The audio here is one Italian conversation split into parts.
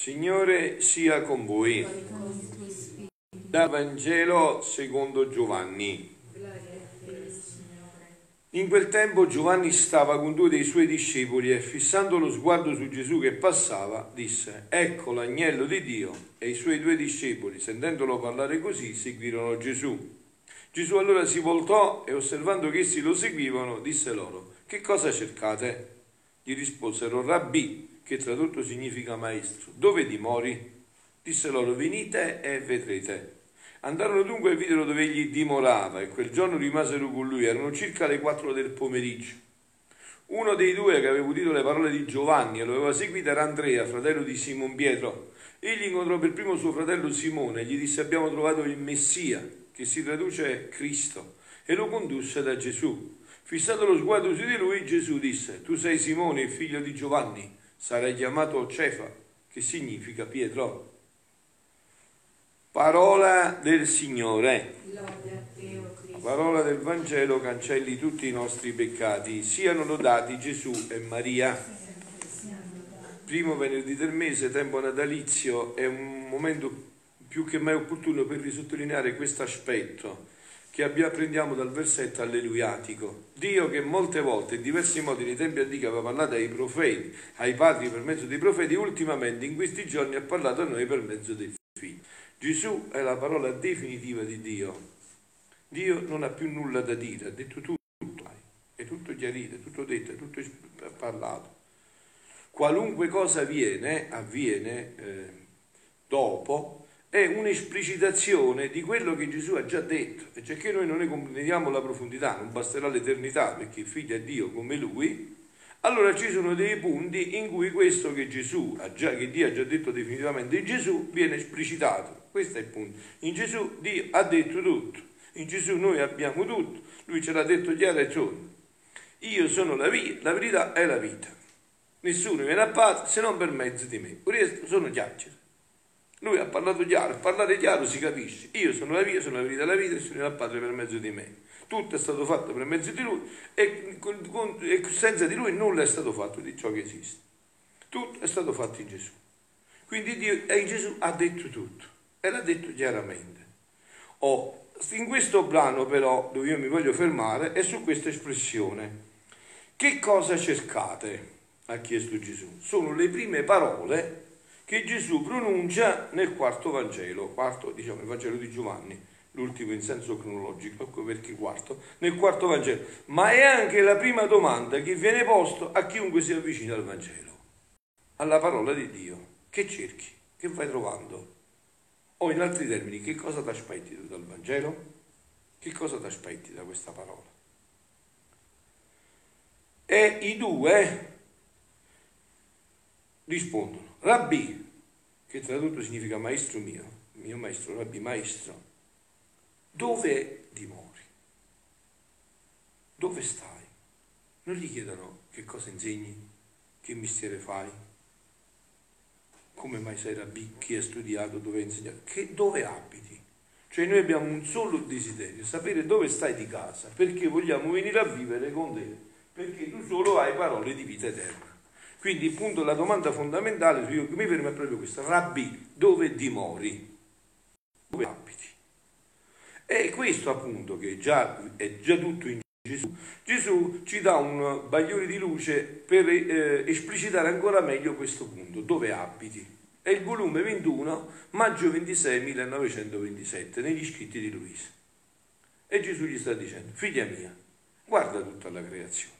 Signore sia con voi. Dal Vangelo secondo Giovanni. In quel tempo Giovanni stava con due dei suoi discepoli e fissando lo sguardo su Gesù che passava, disse, ecco l'agnello di Dio. E i suoi due discepoli, sentendolo parlare così, seguirono Gesù. Gesù allora si voltò e osservando che essi lo seguivano, disse loro, che cosa cercate? Gli risposero, Rabbì, che tradotto significa maestro, dove dimori? Disse loro, venite e vedrete. Andarono dunque e videro dove egli dimorava e quel giorno rimasero con lui, erano circa le quattro del pomeriggio. Uno dei due che aveva udito le parole di Giovanni e lo aveva seguito era Andrea, fratello di Simon Pietro. Egli incontrò per primo suo fratello Simone e gli disse abbiamo trovato il Messia, che si traduce Cristo, e lo condusse da Gesù. Fissato lo sguardo su di lui, Gesù disse, tu sei Simone, figlio di Giovanni, sarai chiamato Cefa, che significa Pietro. Parola del Signore. La parola del Vangelo cancelli tutti i nostri peccati. Siano lodati Gesù e Maria. Primo venerdì del mese, tempo natalizio, è un momento più che mai opportuno per risottolineare questo aspetto che apprendiamo dal versetto alleluiatico. Dio che molte volte, in diversi modi, nei tempi antichi aveva parlato ai profeti, ai padri per mezzo dei profeti, ultimamente in questi giorni ha parlato a noi per mezzo dei figli. Gesù è la parola definitiva di Dio. Dio non ha più nulla da dire, ha detto tutto, è tutto chiarito, è tutto detto, è tutto parlato. Qualunque cosa avviene, avviene eh, dopo, è un'esplicitazione di quello che Gesù ha già detto, e cioè che noi non ne comprendiamo la profondità, non basterà l'eternità perché il figlio è Dio come lui, allora ci sono dei punti in cui questo che Gesù ha già, che Dio ha già detto definitivamente in Gesù viene esplicitato. Questo è il punto. In Gesù Dio ha detto tutto. In Gesù noi abbiamo tutto. Lui ce l'ha detto chiaro e tondo. Io sono la via, la verità è la vita. Nessuno viene a Padre se non per mezzo di me. Questo sono chiacchiere. Lui ha parlato chiaro, parlare chiaro si capisce. Io sono la via, sono la verità la vita e sono al Padre per mezzo di me tutto è stato fatto per mezzo di lui e, e senza di lui nulla è stato fatto di ciò che esiste. Tutto è stato fatto in Gesù. Quindi Dio e Gesù ha detto tutto e l'ha detto chiaramente. Oh, in questo brano però, dove io mi voglio fermare, è su questa espressione. Che cosa cercate? ha chiesto Gesù. Sono le prime parole che Gesù pronuncia nel quarto Vangelo, quarto, diciamo, il Vangelo di Giovanni l'ultimo in senso cronologico, ecco perché quarto, nel quarto Vangelo, ma è anche la prima domanda che viene posta a chiunque si avvicina al Vangelo, alla parola di Dio. Che cerchi? Che vai trovando? O in altri termini, che cosa ti aspetti dal Vangelo? Che cosa ti aspetti da questa parola? E i due rispondono, Rabbi, che tradotto significa maestro mio, mio maestro, Rabbi, maestro, dove dimori? Dove stai? Non gli chiedono che cosa insegni, che mestiere fai, come mai sei rabbì, chi ha studiato, dove hai insegnato, che dove abiti. Cioè noi abbiamo un solo desiderio, sapere dove stai di casa, perché vogliamo venire a vivere con te, perché tu solo hai parole di vita eterna. Quindi appunto la domanda fondamentale io mi fermo è proprio questa, Rabbi, dove dimori? Dove abiti? E questo appunto che già, è già tutto in Gesù, Gesù ci dà un bagliore di luce per eh, esplicitare ancora meglio questo punto, dove abiti. È il volume 21, maggio 26, 1927, negli scritti di Luisa. E Gesù gli sta dicendo, figlia mia, guarda tutta la creazione.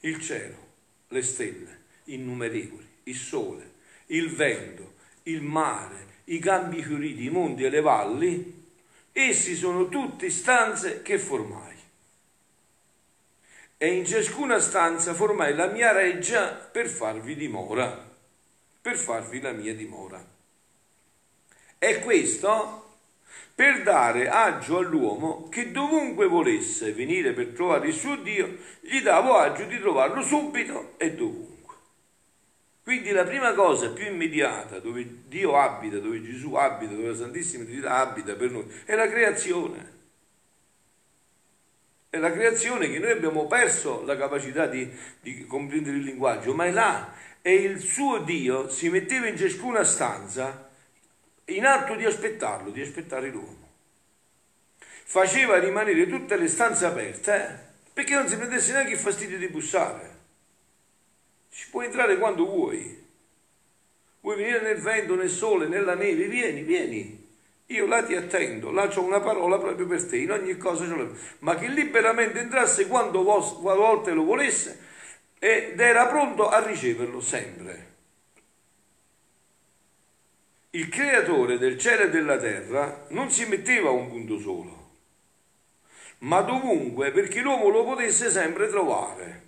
Il cielo, le stelle, innumerevoli, il sole, il vento, il mare, i campi fioriti, i monti e le valli, Essi sono tutte stanze che formai. E in ciascuna stanza formai la mia reggia per farvi dimora, per farvi la mia dimora. E questo per dare agio all'uomo che dovunque volesse venire per trovare il suo Dio, gli davo agio di trovarlo subito e dovunque. Quindi la prima cosa più immediata dove Dio abita, dove Gesù abita, dove la Santissima Trinità abita per noi, è la creazione. È la creazione che noi abbiamo perso la capacità di, di comprendere il linguaggio, ma è là, e il suo Dio si metteva in ciascuna stanza in atto di aspettarlo, di aspettare l'uomo. Faceva rimanere tutte le stanze aperte eh? perché non si prendesse neanche il fastidio di bussare. Ci puoi entrare quando vuoi. Vuoi venire nel vento, nel sole, nella neve? Vieni, vieni. Io là ti attendo, là c'ho una parola proprio per te, in ogni cosa ce l'ho. Ma che liberamente entrasse quando volte lo volesse ed era pronto a riceverlo sempre. Il creatore del cielo e della terra non si metteva a un punto solo, ma dovunque perché l'uomo lo potesse sempre trovare.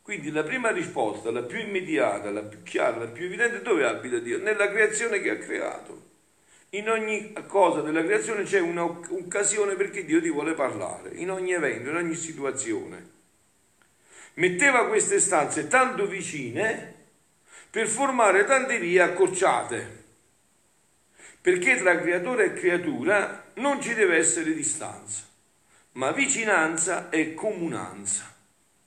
Quindi la prima risposta, la più immediata, la più chiara, la più evidente, dove abita Dio? Nella creazione che ha creato. In ogni cosa della creazione c'è un'occasione perché Dio ti vuole parlare, in ogni evento, in ogni situazione metteva queste stanze tanto vicine per formare tante vie accorciate, perché tra creatore e creatura non ci deve essere distanza, ma vicinanza e comunanza.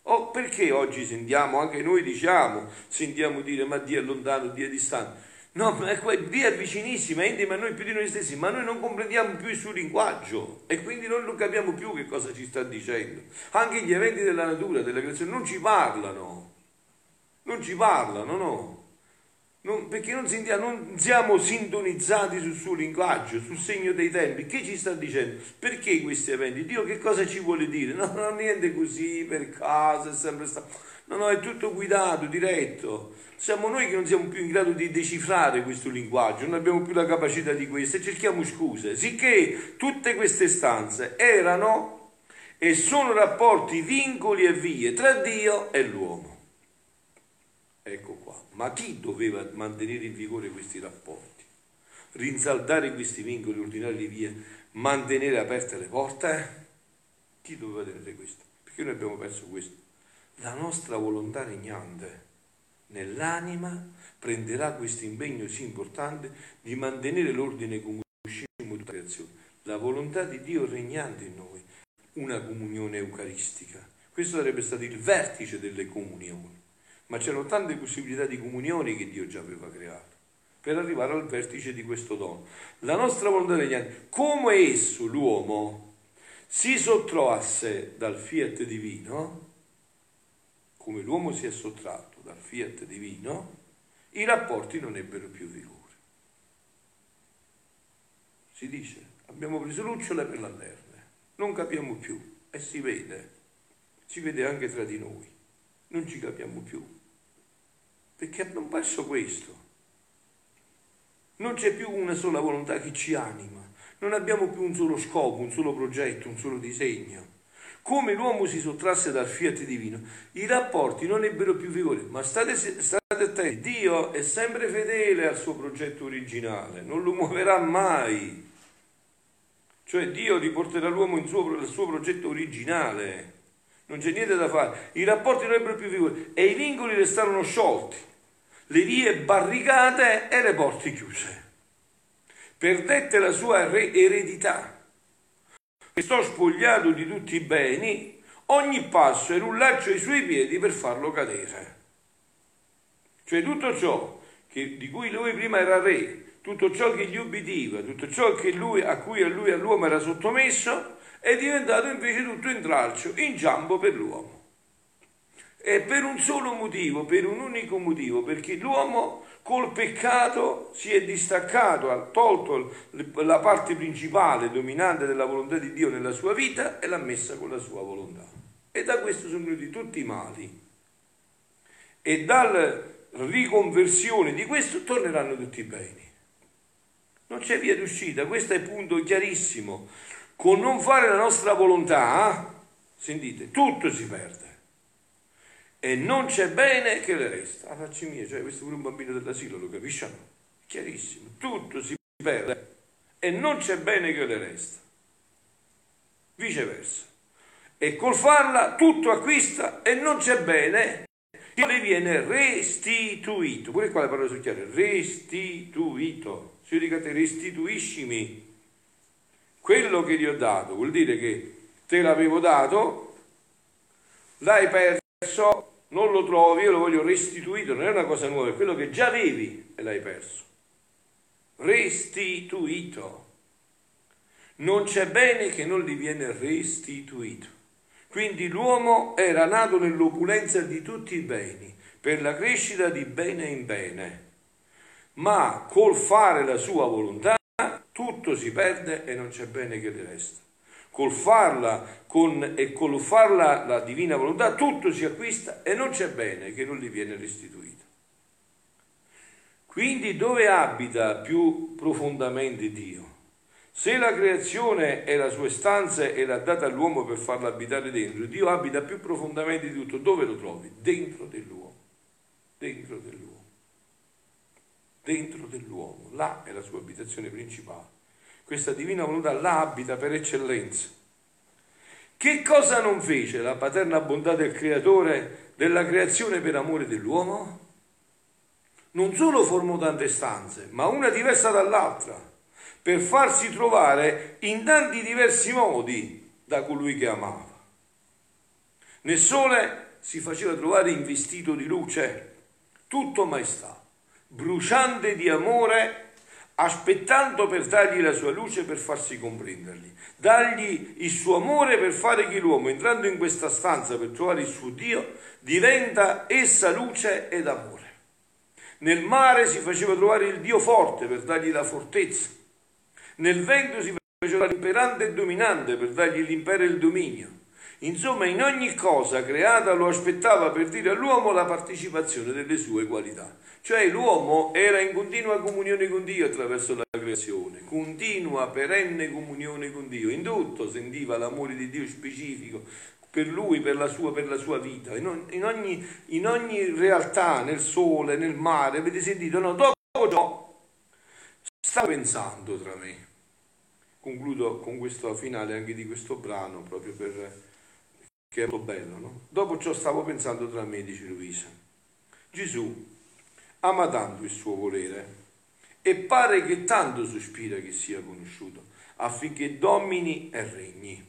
O perché oggi sentiamo, anche noi diciamo, sentiamo dire ma Dio è lontano, Dio è distante. No, ma Dio è vicinissimo, è intimo a noi più di noi stessi, ma noi non comprendiamo più il suo linguaggio e quindi non lo capiamo più che cosa ci sta dicendo. Anche gli eventi della natura, della creazione, non ci parlano, non ci parlano, no. Non, perché non, sentiamo, non siamo sintonizzati sul suo linguaggio, sul segno dei tempi. Che ci sta dicendo? Perché questi eventi? Dio che cosa ci vuole dire? No, non niente così per caso, è sempre stato No, no, è tutto guidato, diretto. Siamo noi che non siamo più in grado di decifrare questo linguaggio, non abbiamo più la capacità di questo e cerchiamo scuse. Sicché tutte queste stanze erano e sono rapporti, vincoli e vie tra Dio e l'uomo. Ecco. Ma chi doveva mantenere in vigore questi rapporti? Rinsaldare questi vincoli, ordinare le vie, mantenere aperte le porte? Chi doveva tenere questo? Perché noi abbiamo perso questo? la nostra volontà regnante nell'anima prenderà questo impegno sì importante di mantenere l'ordine come uscimo di creazione. La volontà di Dio regnante in noi, una comunione eucaristica. Questo sarebbe stato il vertice delle comunioni, ma c'erano tante possibilità di comunioni che Dio già aveva creato per arrivare al vertice di questo dono. La nostra volontà regnante, come esso, l'uomo, si sottrasse dal fiat divino, come l'uomo si è sottratto dal fiat divino, i rapporti non ebbero più vigore. Si dice, abbiamo preso lucciole per lanterne, non capiamo più e si vede, si vede anche tra di noi, non ci capiamo più, perché abbiamo perso questo. Non c'è più una sola volontà che ci anima, non abbiamo più un solo scopo, un solo progetto, un solo disegno come l'uomo si sottrasse dal fiat divino, i rapporti non ebbero più vigore. Ma state, state attenti, Dio è sempre fedele al suo progetto originale, non lo muoverà mai. Cioè Dio riporterà l'uomo in suo, il suo progetto originale. Non c'è niente da fare. I rapporti non ebbero più vigore e i vincoli restarono sciolti, le vie barricate e le porte chiuse. Perdette la sua eredità e sto spogliato di tutti i beni, ogni passo era un laccio ai suoi piedi per farlo cadere. Cioè tutto ciò che, di cui lui prima era re, tutto ciò che gli ubbidiva, tutto ciò lui, a cui a lui all'uomo era sottomesso, è diventato invece tutto intralcio, inciampo per l'uomo. E per un solo motivo, per un unico motivo, perché l'uomo col peccato si è distaccato, ha tolto la parte principale, dominante della volontà di Dio nella sua vita e l'ha messa con la sua volontà. E da questo sono venuti tutti i mali. E dalla riconversione di questo torneranno tutti i beni. Non c'è via d'uscita, questo è il punto chiarissimo. Con non fare la nostra volontà, sentite, tutto si perde e non c'è bene che le resta. A faccia mia, cioè questo pure un bambino dell'asilo lo capisce? No? Chiarissimo, tutto si perde e non c'è bene che le resta. Viceversa. E col farla tutto acquista e non c'è bene che le viene restituito. Pure qua le parole sono chiare, restituito. Se io dico a te restituiscimi quello che ti ho dato, vuol dire che te l'avevo dato, l'hai perso non lo trovi, io lo voglio restituito, non è una cosa nuova, è quello che già avevi e l'hai perso. Restituito. Non c'è bene che non gli viene restituito. Quindi l'uomo era nato nell'opulenza di tutti i beni, per la crescita di bene in bene, ma col fare la sua volontà tutto si perde e non c'è bene che le resta col farla con, e col farla la divina volontà, tutto si acquista e non c'è bene che non gli viene restituito. Quindi dove abita più profondamente Dio? Se la creazione è la sua stanza e l'ha data all'uomo per farla abitare dentro, Dio abita più profondamente di tutto. Dove lo trovi? Dentro dell'uomo. Dentro dell'uomo. Dentro dell'uomo. Là è la sua abitazione principale questa divina volontà la abita per eccellenza. Che cosa non fece la paterna bontà del creatore della creazione per amore dell'uomo? Non solo formò tante stanze, ma una diversa dall'altra, per farsi trovare in tanti diversi modi da colui che amava. Nel sole si faceva trovare investito di luce, tutto maestà, bruciante di amore aspettando per dargli la sua luce per farsi comprenderli, dargli il suo amore per fare che l'uomo, entrando in questa stanza per trovare il suo Dio, diventa essa luce ed amore. Nel mare si faceva trovare il Dio forte per dargli la fortezza, nel vento si faceva l'imperante e dominante per dargli l'impero e il dominio. Insomma, in ogni cosa creata lo aspettava per dire all'uomo la partecipazione delle sue qualità. Cioè l'uomo era in continua comunione con Dio attraverso la creazione, continua, perenne comunione con Dio. In tutto sentiva l'amore di Dio specifico per lui, per la sua, per la sua vita. In ogni, in ogni, realtà, nel sole, nel mare, avete sentito? No, dopo ciò, stavo pensando tra me. Concludo con questo finale anche di questo brano, proprio per che è molto bello, no? Dopo ciò stavo pensando tra me, dice Luisa. Gesù ama tanto il suo volere e pare che tanto sospira che sia conosciuto affinché domini e regni.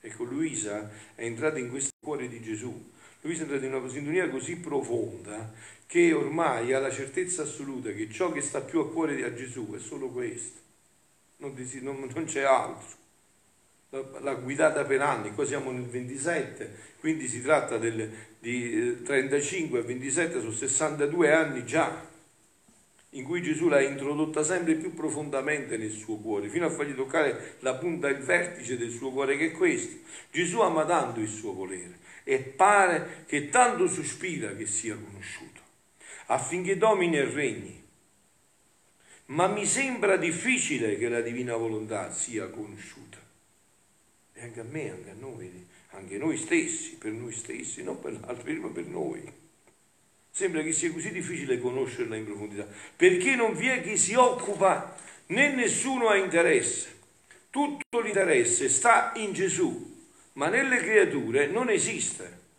Ecco, Luisa è entrata in questo cuore di Gesù. Luisa è entrata in una sintonia così profonda che ormai ha la certezza assoluta che ciò che sta più a cuore a Gesù è solo questo, non, non, non c'è altro l'ha guidata per anni, qua siamo nel 27, quindi si tratta del, di 35 a 27, sono 62 anni già, in cui Gesù l'ha introdotta sempre più profondamente nel suo cuore, fino a fargli toccare la punta, il vertice del suo cuore, che è questo. Gesù ama tanto il suo volere e pare che tanto sospira che sia conosciuto, affinché domini e regni. Ma mi sembra difficile che la divina volontà sia conosciuta e anche a me, anche a noi, anche noi stessi, per noi stessi, non per altri, ma per noi. Sembra che sia così difficile conoscerla in profondità, perché non vi è chi si occupa, né nessuno ha interesse. Tutto l'interesse sta in Gesù, ma nelle creature non esiste.